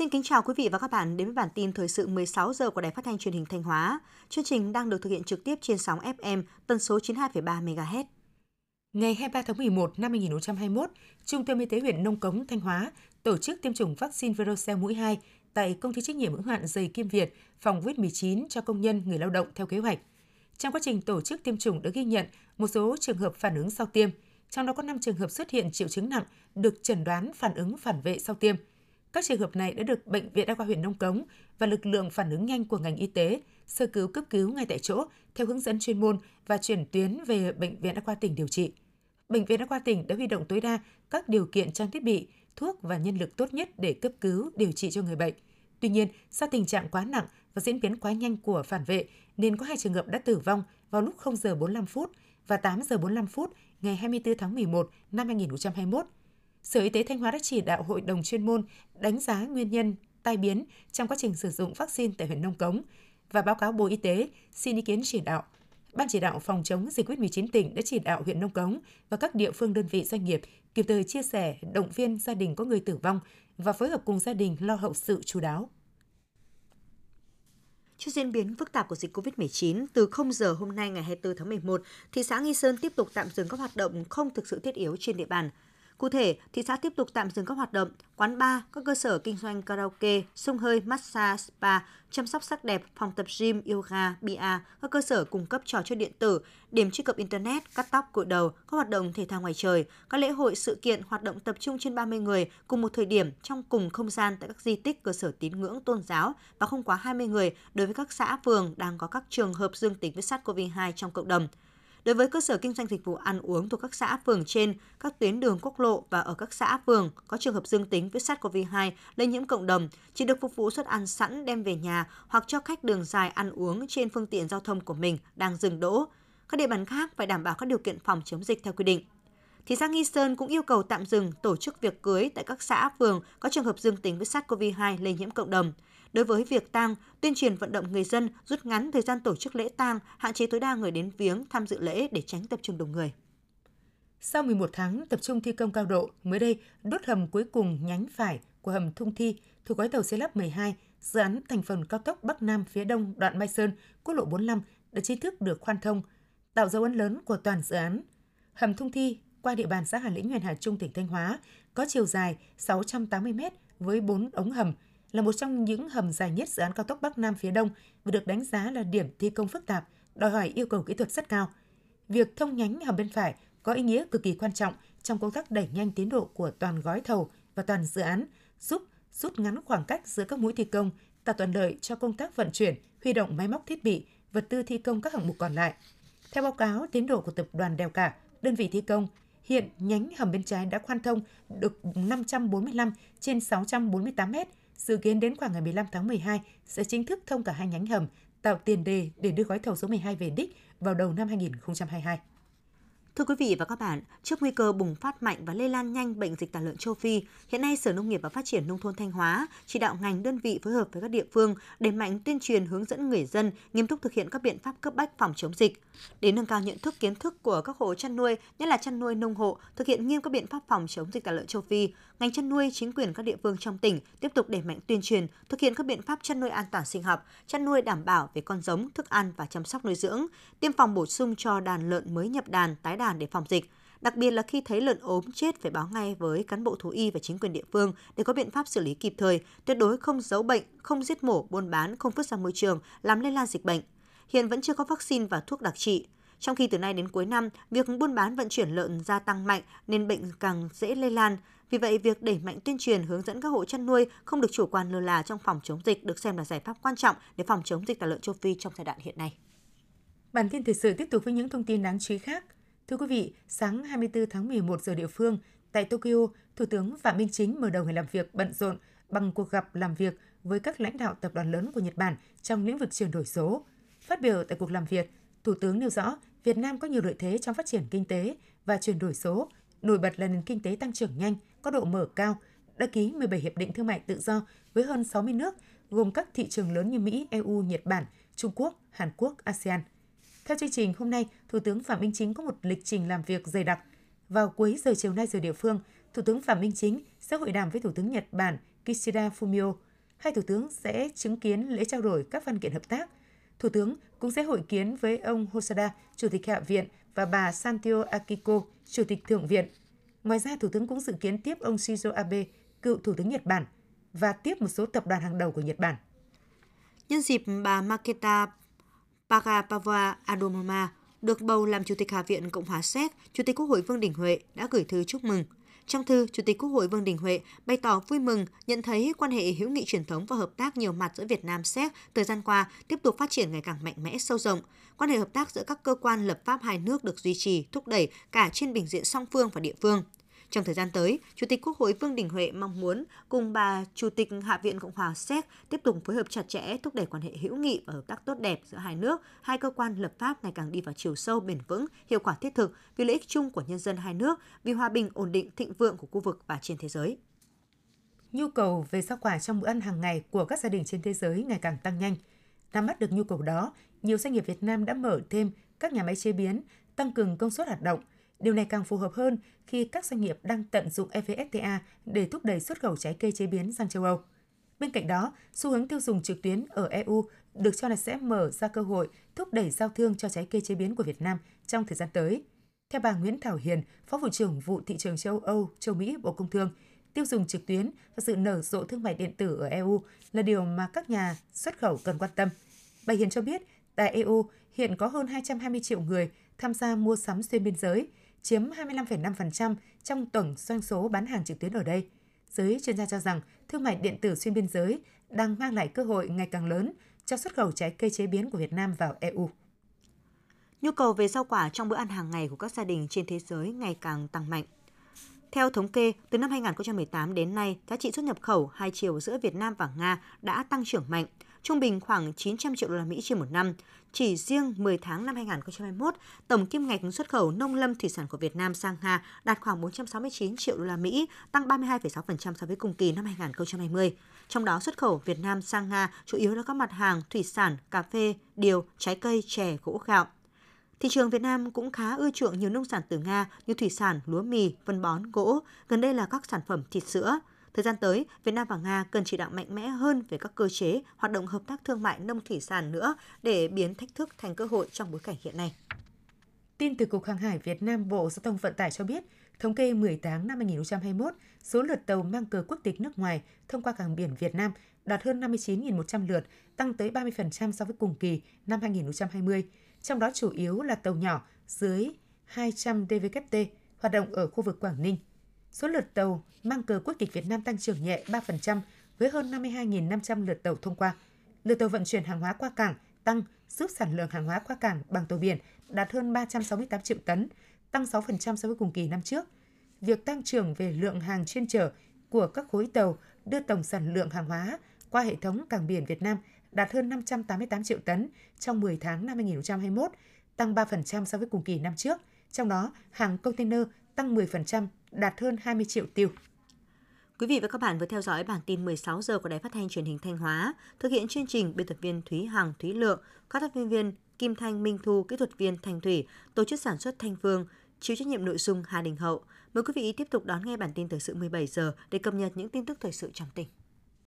Xin kính chào quý vị và các bạn đến với bản tin thời sự 16 giờ của Đài Phát thanh Truyền hình Thanh Hóa. Chương trình đang được thực hiện trực tiếp trên sóng FM tần số 92,3 MHz. Ngày 23 tháng 11 năm 2021, Trung tâm Y tế huyện Nông Cống, Thanh Hóa tổ chức tiêm chủng vaccine Verocell mũi 2 tại công ty trách nhiệm hữu hạn dày Kim Việt phòng COVID-19 cho công nhân người lao động theo kế hoạch. Trong quá trình tổ chức tiêm chủng đã ghi nhận một số trường hợp phản ứng sau tiêm, trong đó có 5 trường hợp xuất hiện triệu chứng nặng được chẩn đoán phản ứng phản vệ sau tiêm – các trường hợp này đã được Bệnh viện Đa khoa huyện Nông Cống và lực lượng phản ứng nhanh của ngành y tế sơ cứu cấp cứu ngay tại chỗ theo hướng dẫn chuyên môn và chuyển tuyến về Bệnh viện Đa khoa tỉnh điều trị. Bệnh viện Đa khoa tỉnh đã huy động tối đa các điều kiện trang thiết bị, thuốc và nhân lực tốt nhất để cấp cứu, điều trị cho người bệnh. Tuy nhiên, do tình trạng quá nặng và diễn biến quá nhanh của phản vệ nên có hai trường hợp đã tử vong vào lúc 0 giờ 45 phút và 8 giờ 45 phút ngày 24 tháng 11 năm 2021 Sở Y tế Thanh Hóa đã chỉ đạo hội đồng chuyên môn đánh giá nguyên nhân tai biến trong quá trình sử dụng vaccine tại huyện Nông Cống và báo cáo Bộ Y tế xin ý kiến chỉ đạo. Ban chỉ đạo phòng chống dịch COVID-19 tỉnh đã chỉ đạo huyện Nông Cống và các địa phương đơn vị doanh nghiệp kịp thời chia sẻ, động viên gia đình có người tử vong và phối hợp cùng gia đình lo hậu sự chú đáo. Trước diễn biến phức tạp của dịch COVID-19, từ 0 giờ hôm nay ngày 24 tháng 11, thị xã Nghi Sơn tiếp tục tạm dừng các hoạt động không thực sự thiết yếu trên địa bàn. Cụ thể, thị xã tiếp tục tạm dừng các hoạt động quán bar, các cơ sở kinh doanh karaoke, sông hơi, massage, spa, chăm sóc sắc đẹp, phòng tập gym, yoga, bia, các cơ sở cung cấp trò chơi điện tử, điểm truy cập internet, cắt tóc, cội đầu, các hoạt động thể thao ngoài trời, các lễ hội, sự kiện, hoạt động tập trung trên 30 người cùng một thời điểm trong cùng không gian tại các di tích, cơ sở tín ngưỡng tôn giáo và không quá 20 người đối với các xã phường đang có các trường hợp dương tính với SARS-CoV-2 trong cộng đồng. Đối với cơ sở kinh doanh dịch vụ ăn uống thuộc các xã phường trên, các tuyến đường quốc lộ và ở các xã phường có trường hợp dương tính với SARS-CoV-2 lây nhiễm cộng đồng chỉ được phục vụ suất ăn sẵn đem về nhà hoặc cho khách đường dài ăn uống trên phương tiện giao thông của mình đang dừng đỗ. Các địa bàn khác phải đảm bảo các điều kiện phòng chống dịch theo quy định. Thị xã Nghi Sơn cũng yêu cầu tạm dừng tổ chức việc cưới tại các xã phường có trường hợp dương tính với SARS-CoV-2 lây nhiễm cộng đồng – Đối với việc tang, tuyên truyền vận động người dân rút ngắn thời gian tổ chức lễ tang, hạn chế tối đa người đến viếng tham dự lễ để tránh tập trung đông người. Sau 11 tháng tập trung thi công cao độ, mới đây, đốt hầm cuối cùng nhánh phải của hầm Thung Thi thuộc gói tàu xây lắp 12, dự án thành phần cao tốc Bắc Nam phía Đông đoạn Mai Sơn, quốc lộ 45 đã chính thức được khoan thông, tạo dấu ấn lớn của toàn dự án. Hầm Thung Thi qua địa bàn xã Hà Lĩnh, huyện Hà Trung, tỉnh Thanh Hóa có chiều dài 680 m với 4 ống hầm, là một trong những hầm dài nhất dự án cao tốc Bắc Nam phía Đông và được đánh giá là điểm thi công phức tạp, đòi hỏi yêu cầu kỹ thuật rất cao. Việc thông nhánh hầm bên phải có ý nghĩa cực kỳ quan trọng trong công tác đẩy nhanh tiến độ của toàn gói thầu và toàn dự án, giúp rút ngắn khoảng cách giữa các mũi thi công, tạo thuận lợi cho công tác vận chuyển, huy động máy móc thiết bị, vật tư thi công các hạng mục còn lại. Theo báo cáo tiến độ của tập đoàn Đèo Cả, đơn vị thi công, hiện nhánh hầm bên trái đã khoan thông được 545 trên 648 mét, Dự kiến đến khoảng ngày 15 tháng 12 sẽ chính thức thông cả hai nhánh hầm, tạo tiền đề để đưa gói thầu số 12 về đích vào đầu năm 2022. Thưa quý vị và các bạn, trước nguy cơ bùng phát mạnh và lây lan nhanh bệnh dịch tả lợn châu Phi, hiện nay Sở Nông nghiệp và Phát triển Nông thôn Thanh Hóa chỉ đạo ngành đơn vị phối hợp với các địa phương đẩy mạnh tuyên truyền hướng dẫn người dân nghiêm túc thực hiện các biện pháp cấp bách phòng chống dịch. Để nâng cao nhận thức kiến thức của các hộ chăn nuôi, nhất là chăn nuôi nông hộ, thực hiện nghiêm các biện pháp phòng chống dịch tả lợn châu Phi, ngành chăn nuôi, chính quyền các địa phương trong tỉnh tiếp tục đẩy mạnh tuyên truyền, thực hiện các biện pháp chăn nuôi an toàn sinh học, chăn nuôi đảm bảo về con giống, thức ăn và chăm sóc nuôi dưỡng, tiêm phòng bổ sung cho đàn lợn mới nhập đàn, tái đàn để phòng dịch. Đặc biệt là khi thấy lợn ốm chết phải báo ngay với cán bộ thú y và chính quyền địa phương để có biện pháp xử lý kịp thời, tuyệt đối không giấu bệnh, không giết mổ, buôn bán, không vứt ra môi trường, làm lây lan dịch bệnh. Hiện vẫn chưa có vaccine và thuốc đặc trị. Trong khi từ nay đến cuối năm, việc buôn bán vận chuyển lợn gia tăng mạnh nên bệnh càng dễ lây lan. Vì vậy, việc đẩy mạnh tuyên truyền hướng dẫn các hộ chăn nuôi không được chủ quan lơ là trong phòng chống dịch được xem là giải pháp quan trọng để phòng chống dịch tả lợn châu Phi trong giai đoạn hiện nay. Bản tin thời sự tiếp tục với những thông tin đáng chú ý khác. Thưa quý vị, sáng 24 tháng 11 giờ địa phương, tại Tokyo, Thủ tướng Phạm Minh Chính mở đầu ngày làm việc bận rộn bằng cuộc gặp làm việc với các lãnh đạo tập đoàn lớn của Nhật Bản trong lĩnh vực chuyển đổi số. Phát biểu tại cuộc làm việc, Thủ tướng nêu rõ Việt Nam có nhiều lợi thế trong phát triển kinh tế và chuyển đổi số, nổi bật là nền kinh tế tăng trưởng nhanh, có độ mở cao, đã ký 17 hiệp định thương mại tự do với hơn 60 nước, gồm các thị trường lớn như Mỹ, EU, Nhật Bản, Trung Quốc, Hàn Quốc, ASEAN. Theo chương trình, hôm nay, Thủ tướng Phạm Minh Chính có một lịch trình làm việc dày đặc. Vào cuối giờ chiều nay giờ địa phương, Thủ tướng Phạm Minh Chính sẽ hội đàm với Thủ tướng Nhật Bản Kishida Fumio. hai thủ tướng sẽ chứng kiến lễ trao đổi các văn kiện hợp tác. Thủ tướng cũng sẽ hội kiến với ông Hosada, Chủ tịch Hạ viện và bà Santio Akiko, Chủ tịch Thượng viện. Ngoài ra, Thủ tướng cũng dự kiến tiếp ông Shinzo Abe, cựu Thủ tướng Nhật Bản, và tiếp một số tập đoàn hàng đầu của Nhật Bản. Nhân dịp bà Maketa Pagapava Adomoma, được bầu làm Chủ tịch Hạ viện Cộng hòa Séc, Chủ tịch Quốc hội Vương Đình Huệ đã gửi thư chúc mừng. Trong thư, Chủ tịch Quốc hội Vương Đình Huệ bày tỏ vui mừng nhận thấy quan hệ hữu nghị truyền thống và hợp tác nhiều mặt giữa Việt Nam Séc thời gian qua tiếp tục phát triển ngày càng mạnh mẽ sâu rộng. Quan hệ hợp tác giữa các cơ quan lập pháp hai nước được duy trì, thúc đẩy cả trên bình diện song phương và địa phương. Trong thời gian tới, Chủ tịch Quốc hội Vương Đình Huệ mong muốn cùng bà Chủ tịch Hạ viện Cộng hòa Séc tiếp tục phối hợp chặt chẽ thúc đẩy quan hệ hữu nghị và hợp tác tốt đẹp giữa hai nước, hai cơ quan lập pháp ngày càng đi vào chiều sâu bền vững, hiệu quả thiết thực vì lợi ích chung của nhân dân hai nước, vì hòa bình ổn định thịnh vượng của khu vực và trên thế giới. Nhu cầu về rau quả trong bữa ăn hàng ngày của các gia đình trên thế giới ngày càng tăng nhanh. Nắm bắt được nhu cầu đó, nhiều doanh nghiệp Việt Nam đã mở thêm các nhà máy chế biến, tăng cường công suất hoạt động – Điều này càng phù hợp hơn khi các doanh nghiệp đang tận dụng EVFTA để thúc đẩy xuất khẩu trái cây chế biến sang châu Âu. Bên cạnh đó, xu hướng tiêu dùng trực tuyến ở EU được cho là sẽ mở ra cơ hội thúc đẩy giao thương cho trái cây chế biến của Việt Nam trong thời gian tới. Theo bà Nguyễn Thảo Hiền, Phó vụ trưởng vụ thị trường châu Âu, châu Mỹ, Bộ Công Thương, tiêu dùng trực tuyến và sự nở rộ thương mại điện tử ở EU là điều mà các nhà xuất khẩu cần quan tâm. Bà Hiền cho biết, tại EU hiện có hơn 220 triệu người tham gia mua sắm xuyên biên giới, chiếm 25,5% trong tổng doanh số bán hàng trực tuyến ở đây. Giới chuyên gia cho rằng thương mại điện tử xuyên biên giới đang mang lại cơ hội ngày càng lớn cho xuất khẩu trái cây chế biến của Việt Nam vào EU. Nhu cầu về rau quả trong bữa ăn hàng ngày của các gia đình trên thế giới ngày càng tăng mạnh. Theo thống kê, từ năm 2018 đến nay, giá trị xuất nhập khẩu hai chiều giữa Việt Nam và Nga đã tăng trưởng mạnh, trung bình khoảng 900 triệu đô la Mỹ trên một năm. Chỉ riêng 10 tháng năm 2021, tổng kim ngạch xuất khẩu nông lâm thủy sản của Việt Nam sang Nga đạt khoảng 469 triệu đô la Mỹ, tăng 32,6% so với cùng kỳ năm 2020. Trong đó xuất khẩu Việt Nam sang Nga chủ yếu là các mặt hàng thủy sản, cà phê, điều, trái cây, chè, gỗ gạo. Thị trường Việt Nam cũng khá ưa chuộng nhiều nông sản từ Nga như thủy sản, lúa mì, phân bón, gỗ, gần đây là các sản phẩm thịt sữa. Thời gian tới, Việt Nam và Nga cần chỉ đạo mạnh mẽ hơn về các cơ chế, hoạt động hợp tác thương mại nông thủy sản nữa để biến thách thức thành cơ hội trong bối cảnh hiện nay. Tin từ Cục Hàng hải Việt Nam Bộ Giao thông Vận tải cho biết, thống kê 10 tháng năm 2021, số lượt tàu mang cờ quốc tịch nước ngoài thông qua cảng biển Việt Nam đạt hơn 59.100 lượt, tăng tới 30% so với cùng kỳ năm 2020. Trong đó chủ yếu là tàu nhỏ dưới 200 DVKT hoạt động ở khu vực Quảng Ninh số lượt tàu mang cờ quốc tịch Việt Nam tăng trưởng nhẹ 3% với hơn 52.500 lượt tàu thông qua. Lượt tàu vận chuyển hàng hóa qua cảng tăng giúp sản lượng hàng hóa qua cảng bằng tàu biển đạt hơn 368 triệu tấn, tăng 6% so với cùng kỳ năm trước. Việc tăng trưởng về lượng hàng chuyên chở của các khối tàu đưa tổng sản lượng hàng hóa qua hệ thống cảng biển Việt Nam đạt hơn 588 triệu tấn trong 10 tháng năm 2021, tăng 3% so với cùng kỳ năm trước. Trong đó, hàng container tăng 10%, đạt hơn 20 triệu tiêu. Quý vị và các bạn vừa theo dõi bản tin 16 giờ của Đài Phát thanh Truyền hình Thanh Hóa. Thực hiện chương trình biên tập viên Thúy Hằng, Thúy Lượng, các tác viên viên Kim Thanh, Minh Thu, kỹ thuật viên Thanh Thủy, tổ chức sản xuất Thanh Phương, chịu trách nhiệm nội dung Hà Đình Hậu. Mời quý vị tiếp tục đón nghe bản tin thời sự 17 giờ để cập nhật những tin tức thời sự trong tỉnh.